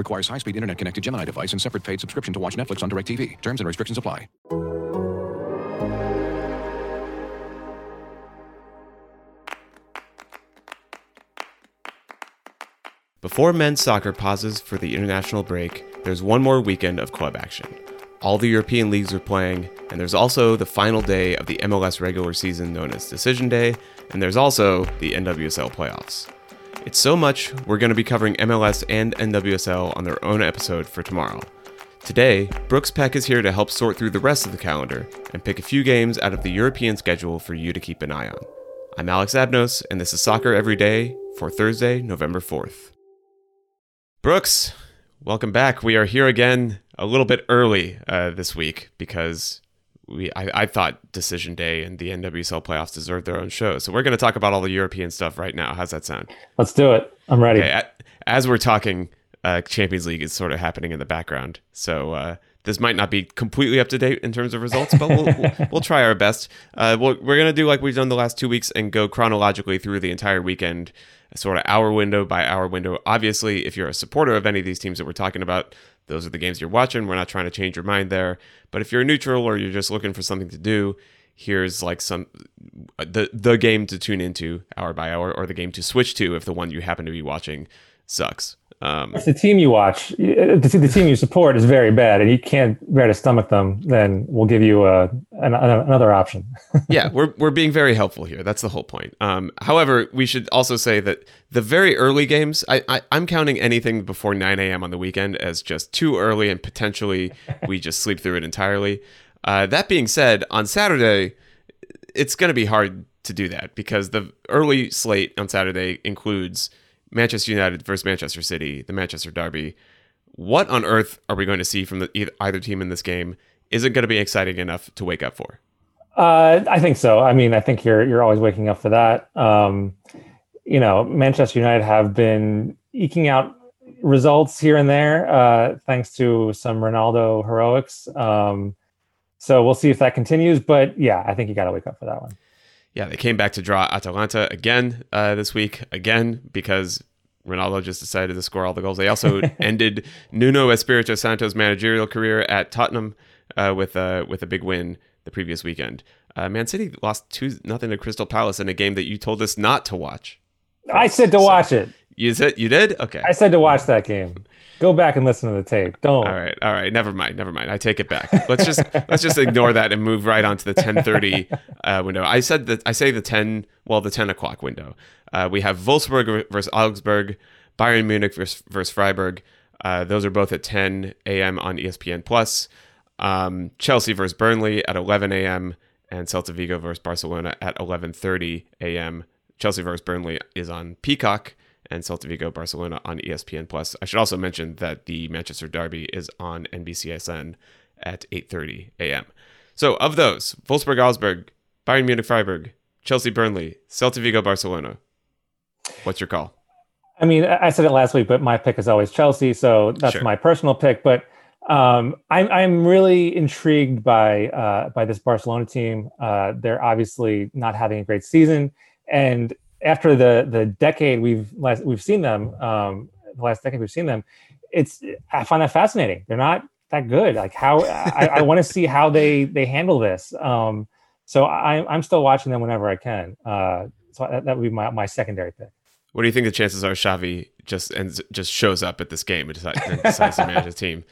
Requires high-speed internet-connected Gemini device and separate paid subscription to watch Netflix on DirecTV. Terms and restrictions apply. Before men's soccer pauses for the international break, there's one more weekend of club action. All the European leagues are playing, and there's also the final day of the MLS regular season known as Decision Day, and there's also the NWSL playoffs. It's so much, we're going to be covering MLS and NWSL on their own episode for tomorrow. Today, Brooks Peck is here to help sort through the rest of the calendar and pick a few games out of the European schedule for you to keep an eye on. I'm Alex Abnos, and this is Soccer Every Day for Thursday, November 4th. Brooks, welcome back. We are here again a little bit early uh, this week because we I, I, thought Decision Day and the NWSL playoffs deserved their own show. So we're going to talk about all the European stuff right now. How's that sound? Let's do it. I'm ready. Okay, as we're talking, uh, Champions League is sort of happening in the background. So uh, this might not be completely up to date in terms of results, but we'll, we'll, we'll, try our best. Uh, we we are going to do like we've done the last two weeks and go chronologically through the entire weekend sort of hour window by hour window. Obviously, if you're a supporter of any of these teams that we're talking about, those are the games you're watching. We're not trying to change your mind there. But if you're neutral or you're just looking for something to do, here's like some the the game to tune into hour by hour or the game to switch to if the one you happen to be watching sucks. Um, if the team you watch, the team you support is very bad, and you can't bear to stomach them, then we'll give you a, an, another option. yeah, we're we're being very helpful here. That's the whole point. Um, however, we should also say that the very early games, I, I I'm counting anything before 9 a.m. on the weekend as just too early, and potentially we just sleep through it entirely. Uh, that being said, on Saturday, it's going to be hard to do that because the early slate on Saturday includes Manchester United versus Manchester City, the Manchester Derby. What on earth are we going to see from the, either team in this game? Is it going to be exciting enough to wake up for? Uh, I think so. I mean, I think you're you're always waking up for that. Um, you know, Manchester United have been eking out results here and there uh, thanks to some Ronaldo heroics. Um, so we'll see if that continues. But yeah, I think you got to wake up for that one yeah, they came back to draw Atalanta again uh, this week, again, because Ronaldo just decided to score all the goals. They also ended Nuno Espirito Santo's managerial career at Tottenham uh, with, uh, with a big win the previous weekend. Uh, Man City lost 2 nothing to Crystal Palace in a game that you told us not to watch. I said to so, watch it. You said you did? Okay. I said to watch that game. Go back and listen to the tape. Don't. All right, all right. Never mind. Never mind. I take it back. Let's just let's just ignore that and move right on to the ten thirty uh, window. I said that I say the ten. Well, the ten o'clock window. Uh, we have Wolfsburg versus Augsburg, Bayern Munich versus, versus Freiburg. Uh, those are both at 10 a.m. on ESPN Plus. Um, Chelsea versus Burnley at 11 a.m. and Celta Vigo versus Barcelona at 11:30 a.m. Chelsea versus Burnley is on Peacock and Celta Vigo Barcelona on ESPN Plus. I should also mention that the Manchester Derby is on NBCSN at 8:30 a.m. So of those, Wolfsburg Augsburg, Bayern Munich Freiburg, Chelsea Burnley, Celta Vigo Barcelona. What's your call? I mean, I said it last week, but my pick is always Chelsea, so that's sure. my personal pick. But um, I'm I'm really intrigued by uh, by this Barcelona team. Uh, they're obviously not having a great season, and after the the decade we've last, we've seen them, um, the last decade we've seen them, it's I find that fascinating. They're not that good. Like how I, I want to see how they they handle this. Um, so I, I'm still watching them whenever I can. Uh, so that, that would be my, my secondary pick. What do you think the chances are Xavi just and just shows up at this game and decides, and decides to manage his team?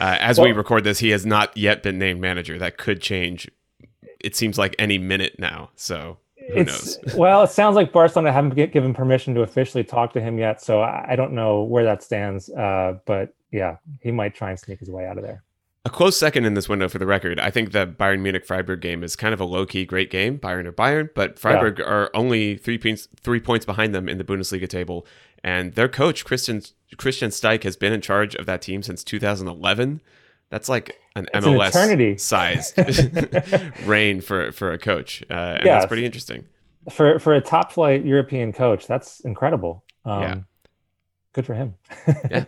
Uh, as well, we record this, he has not yet been named manager. That could change. It seems like any minute now. So who it's, knows? well, it sounds like Barcelona haven't given permission to officially talk to him yet, so I don't know where that stands. Uh, but yeah, he might try and sneak his way out of there. A close second in this window for the record. I think the Bayern Munich Freiburg game is kind of a low key great game. Bayern or Bayern, but Freiburg yeah. are only three points three points behind them in the Bundesliga table, and their coach Christian Christian Streich has been in charge of that team since 2011. That's like an MLS an sized reign for for a coach, uh, and yeah, that's pretty interesting. For for a top flight European coach, that's incredible. Um, yeah, good for him. yeah,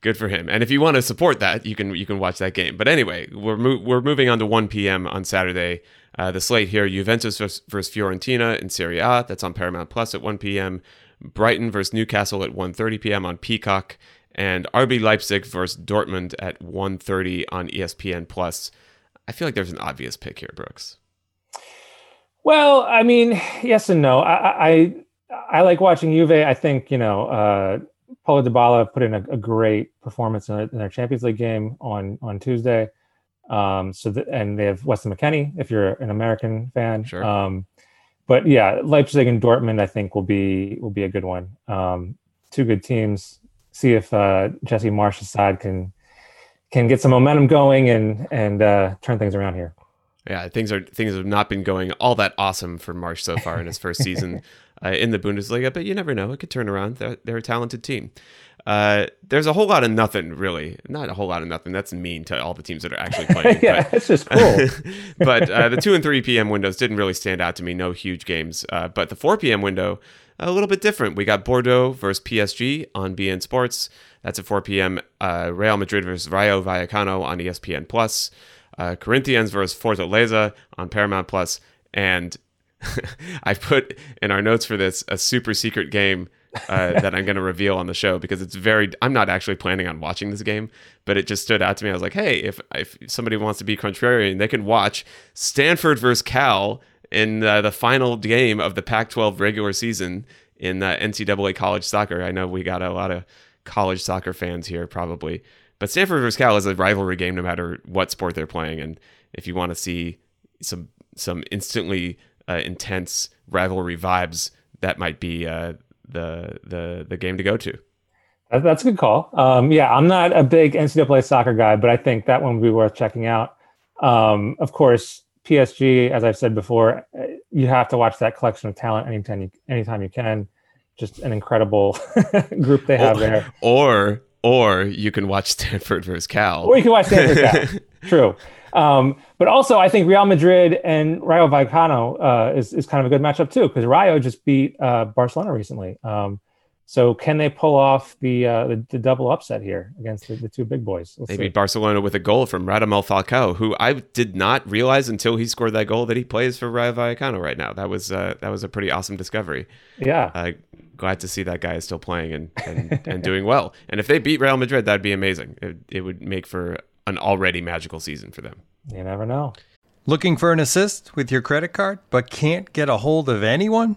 good for him. And if you want to support that, you can you can watch that game. But anyway, we're mo- we're moving on to 1 p.m. on Saturday. Uh, the slate here: Juventus versus, versus Fiorentina in Serie A. That's on Paramount Plus at 1 p.m. Brighton versus Newcastle at 1:30 p.m. on Peacock, and RB Leipzig versus Dortmund at 1:30 on ESPN Plus. I feel like there's an obvious pick here, Brooks. Well, I mean, yes and no. I I, I like watching Juve. I think you know uh, Paulo Dybala put in a, a great performance in, in, their Champions League game on on Tuesday. Um, so the, and they have Weston McKennie if you're an American fan. Sure. Um, but yeah, Leipzig and Dortmund I think will be will be a good one. Um, two good teams. See if uh, Jesse Marsch's side can can get some momentum going and and uh, turn things around here. Yeah, things are things have not been going all that awesome for Marsh so far in his first season uh, in the Bundesliga, but you never know; it could turn around. They're, they're a talented team. Uh, there's a whole lot of nothing, really. Not a whole lot of nothing. That's mean to all the teams that are actually playing. yeah, but, it's just cool. but uh, the 2 and 3 p.m. windows didn't really stand out to me. No huge games. Uh, but the 4 p.m. window, a little bit different. We got Bordeaux versus PSG on beIN Sports. That's at 4 p.m. Uh, Real Madrid versus Rayo Vallecano on ESPN Plus. Uh, Corinthians versus Fortaleza on Paramount Plus. And I put in our notes for this a super secret game uh, that I'm going to reveal on the show because it's very. I'm not actually planning on watching this game, but it just stood out to me. I was like, hey, if if somebody wants to be contrarian, they can watch Stanford versus Cal in uh, the final game of the Pac-12 regular season in uh, NCAA college soccer. I know we got a lot of college soccer fans here, probably, but Stanford versus Cal is a rivalry game no matter what sport they're playing, and if you want to see some some instantly uh, intense rivalry vibes, that might be uh, the the the game to go to. That's a good call. Um, yeah, I'm not a big NCAA soccer guy, but I think that one would be worth checking out. Um, of course, PSG, as I've said before, uh, you have to watch that collection of talent anytime you anytime you can. Just an incredible group they have or, there. Or or you can watch Stanford versus Cal. Or you can watch Stanford Cal. True. Um, but also, I think Real Madrid and Rayo Vallecano uh, is is kind of a good matchup too, because Rayo just beat uh, Barcelona recently. Um, so can they pull off the, uh, the, the double upset here against the, the two big boys? Let's they see. beat Barcelona with a goal from Radamel Falcao, who I did not realize until he scored that goal that he plays for Rayo Vallecano right now. That was uh, that was a pretty awesome discovery. Yeah, uh, glad to see that guy is still playing and and, and doing well. And if they beat Real Madrid, that'd be amazing. It, it would make for an already magical season for them. You never know. Looking for an assist with your credit card, but can't get a hold of anyone?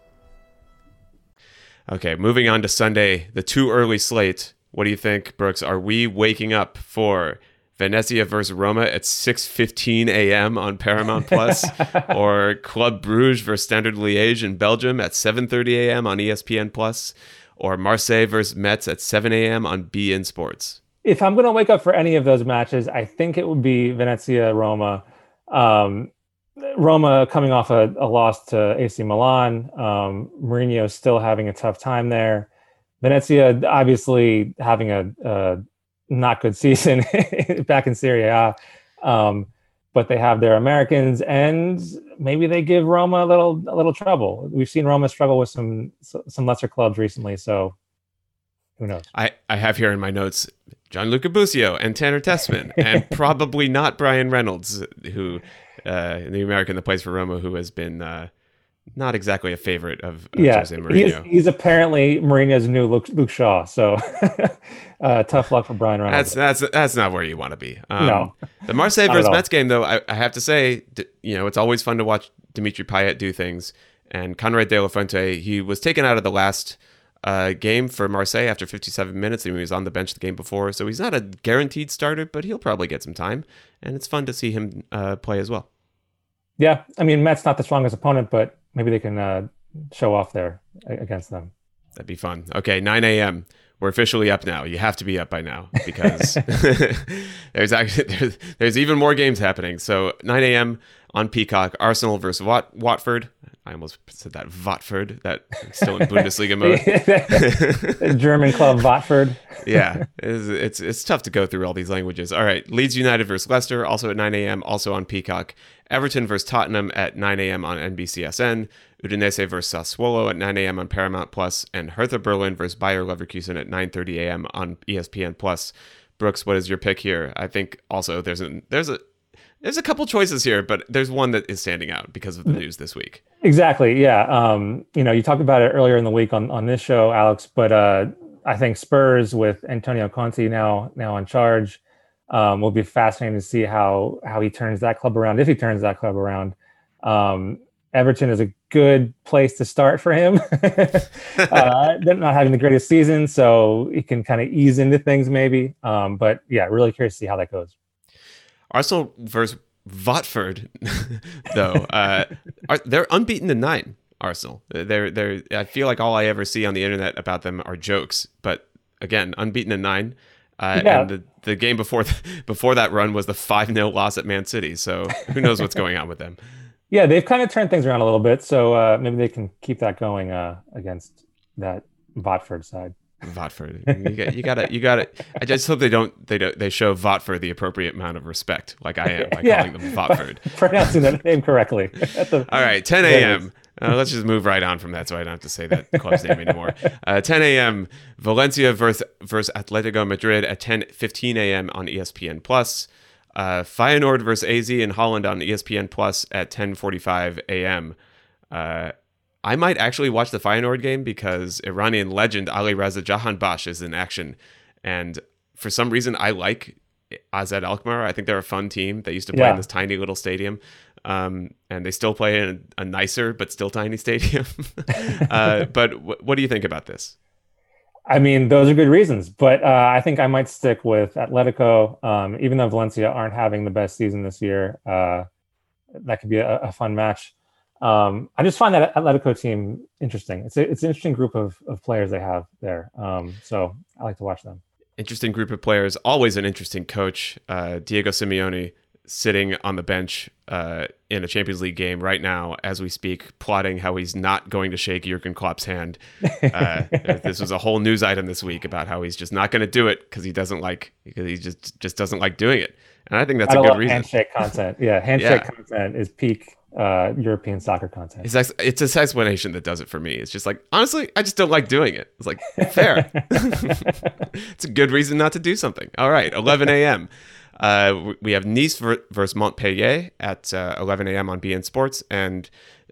Okay, moving on to Sunday, the too early slate. What do you think, Brooks? Are we waking up for Venezia versus Roma at 6:15 a.m. on Paramount Plus, or Club Bruges versus Standard Liège in Belgium at 7:30 a.m. on ESPN Plus, or Marseille versus Metz at 7 a.m. on beIN Sports. If I'm going to wake up for any of those matches, I think it would be Venezia Roma. Um, Roma coming off a, a, loss to AC Milan. Um, Mourinho still having a tough time there. Venezia obviously having a, a not good season back in Serie A. Um, but they have their Americans, and maybe they give Roma a little a little trouble. We've seen Roma struggle with some some lesser clubs recently, so who knows? I, I have here in my notes Gianluca Busio and Tanner Tessmann, and probably not Bryan Reynolds, who uh, the American that plays for Roma, who has been uh, not exactly a favorite of, of yeah, Jose Mourinho. He's, he's, apparently Mourinho's new Luke, Luke Shaw. So uh, tough luck for Bryan Reynolds. That's that's that's not where you want to be. Um, no, the Marseille versus Metz game, though, I, I, have to say, you know, it's always fun to watch Dimitri Payet do things. And Konrad De La Fuente, he was taken out of the last uh, game for Marseille after 57 minutes. He was on the bench the game before, so he's not a guaranteed starter, but he'll probably get some time. And it's fun to see him uh, play as well. Yeah, I mean, Metz not the strongest opponent, but maybe they can uh, show off there against them. That'd be fun. Okay, 9 a.m. We're officially up now. You have to be up by now because there's actually there's, there's, even more games happening. So 9 a.m. on Peacock, Arsenal versus Wat- Watford. I almost said that Watford. That still in Bundesliga mode. German club Watford. yeah, it's, it's, it's tough to go through all these languages. All right, Leeds United versus Leicester, also at 9 a.m., also on Peacock. Everton versus Tottenham at 9 a.m. on NBCSN. Udinese versus Sassuolo at 9 a.m. on Paramount Plus, and Hertha Berlin versus Bayer Leverkusen at 9:30 a.m. on ESPN Plus. Brooks, what is your pick here? I think also there's a there's a there's a couple choices here, but there's one that is standing out because of the news this week. Exactly. Yeah. Um, you know, you talked about it earlier in the week on, on this show, Alex, but uh, I think Spurs with Antonio Conte now now in charge um, will be fascinating to see how how he turns that club around if he turns that club around. Um, Everton is a good place to start for him. uh, they're not having the greatest season, so he can kind of ease into things maybe. Um, but yeah, really curious to see how that goes. Arsenal versus Watford, though, uh, are, they're unbeaten in nine. Arsenal, they're they're. I feel like all I ever see on the internet about them are jokes, but again, unbeaten in nine. Uh, yeah. And the, the game before the, before that run was the five 0 loss at Man City. So who knows what's going on with them? Yeah, they've kind of turned things around a little bit, so uh, maybe they can keep that going uh, against that Watford side. Watford, you got, you got to, you got to. I just hope they don't, they don't, they show Watford the appropriate amount of respect, like I am by yeah. calling them Watford. Pronouncing that name correctly. The, All right, 10 a.m. Uh, let's just move right on from that, so I don't have to say that club's name anymore. Uh, 10 a.m. Valencia versus versus Atletico Madrid at 10:15 a.m. on ESPN Plus uh, Feyenoord versus AZ in Holland on ESPN Plus at 10:45 a.m. Uh, I might actually watch the Feyenoord game because Iranian legend Ali Reza Jahanbakhsh is in action, and for some reason I like AZ Alkmaar. I think they're a fun team. They used to play yeah. in this tiny little stadium, um, and they still play in a, a nicer but still tiny stadium. uh, but w- what do you think about this? I mean, those are good reasons, but uh, I think I might stick with Atletico. Um, even though Valencia aren't having the best season this year, uh, that could be a, a fun match. Um, I just find that Atletico team interesting. It's a, it's an interesting group of, of players they have there. Um, so I like to watch them. Interesting group of players. Always an interesting coach. Uh, Diego Simeone sitting on the bench uh, in a Champions League game right now as we speak, plotting how he's not going to shake Jurgen Klopp's hand. Uh, this was a whole news item this week about how he's just not going to do it because he doesn't like because he just just doesn't like doing it. And I think that's I a good reason. Handshake content, yeah, handshake yeah. content is peak uh, European soccer content. It's, ex- it's this explanation that does it for me. It's just like, honestly, I just don't like doing it. It's like, fair. it's a good reason not to do something. All right, 11 a.m. Uh, we have Nice versus Montpellier at uh, 11 a.m. on beIN Sports, and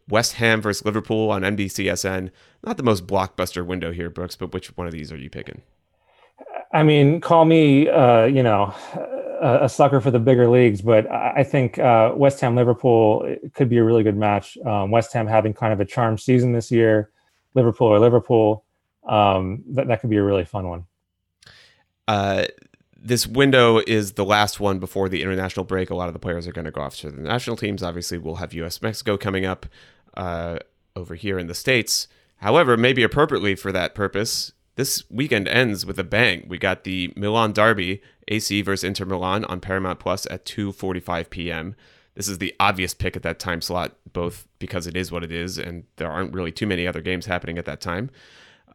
West Ham versus Liverpool on NBCSN. Not the most blockbuster window here, Brooks, but which one of these are you picking? I mean, call me, uh, you know, a, a, sucker for the bigger leagues, but I think uh, West Ham Liverpool could be a really good match. Um, West Ham having kind of a charmed season this year, Liverpool or Liverpool, um, that that could be a really fun one. Uh, this window is the last one before the international break. A lot of the players are going to go off to the national teams. Obviously, we'll have U.S. Mexico coming up uh, over here in the states. However, maybe appropriately for that purpose, this weekend ends with a bang. We got the Milan derby, AC versus Inter Milan on Paramount Plus at 2:45 p.m. This is the obvious pick at that time slot, both because it is what it is, and there aren't really too many other games happening at that time.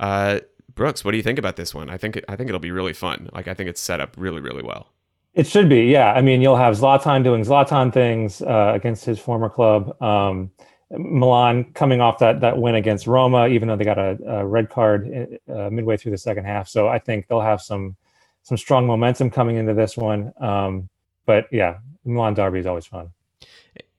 Uh, Brooks, what do you think about this one? I think I think it'll be really fun. Like I think it's set up really really well. It should be, yeah. I mean, you'll have Zlatan doing Zlatan things uh, against his former club. Um, Milan coming off that that win against Roma, even though they got a, a red card uh, midway through the second half. So I think they'll have some some strong momentum coming into this one. Um, but yeah, Milan derby is always fun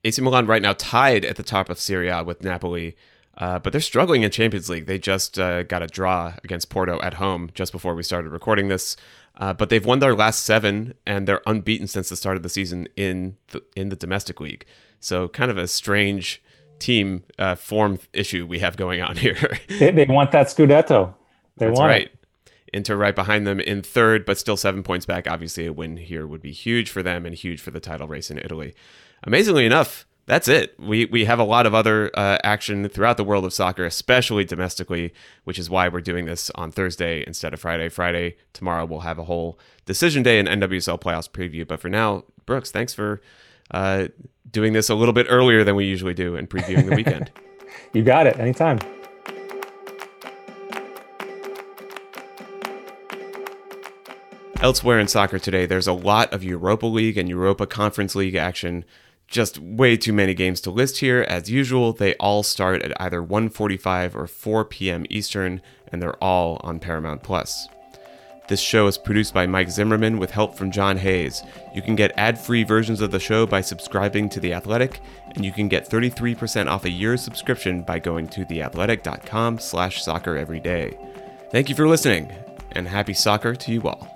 AC Milan right now tied at the top of Serie A with Napoli, uh, but they're struggling in Champions League. They just uh, got a draw against Porto at home just before we started recording this. Uh, but they've won their last seven, and they're unbeaten since the start of the season in the in the domestic league. So kind of a strange team uh, form issue we have going on here. they, they, want that Scudetto. They That's want right. it. Inter right behind them in third, but still seven points back. Obviously, a win here would be huge for them and huge for the title race in Italy. Amazingly enough, that's it. We we have a lot of other uh, action throughout the world of soccer, especially domestically, which is why we're doing this on Thursday instead of Friday. Friday tomorrow we'll have a whole decision day and NWSL playoffs preview. But for now, Brooks, thanks for uh, doing this a little bit earlier than we usually do and previewing the weekend. you got it. Anytime. Elsewhere in soccer today, there's a lot of Europa League and Europa Conference League action. Just way too many games to list here. As usual, they all start at either 1:45 or 4 p.m. Eastern, and they're all on Paramount Plus. This show is produced by Mike Zimmerman with help from John Hayes. You can get ad-free versions of the show by subscribing to The Athletic, and you can get 33% off a year's subscription by going to theathletic.com slash soccer every day. Thank you for listening, and happy soccer to you all.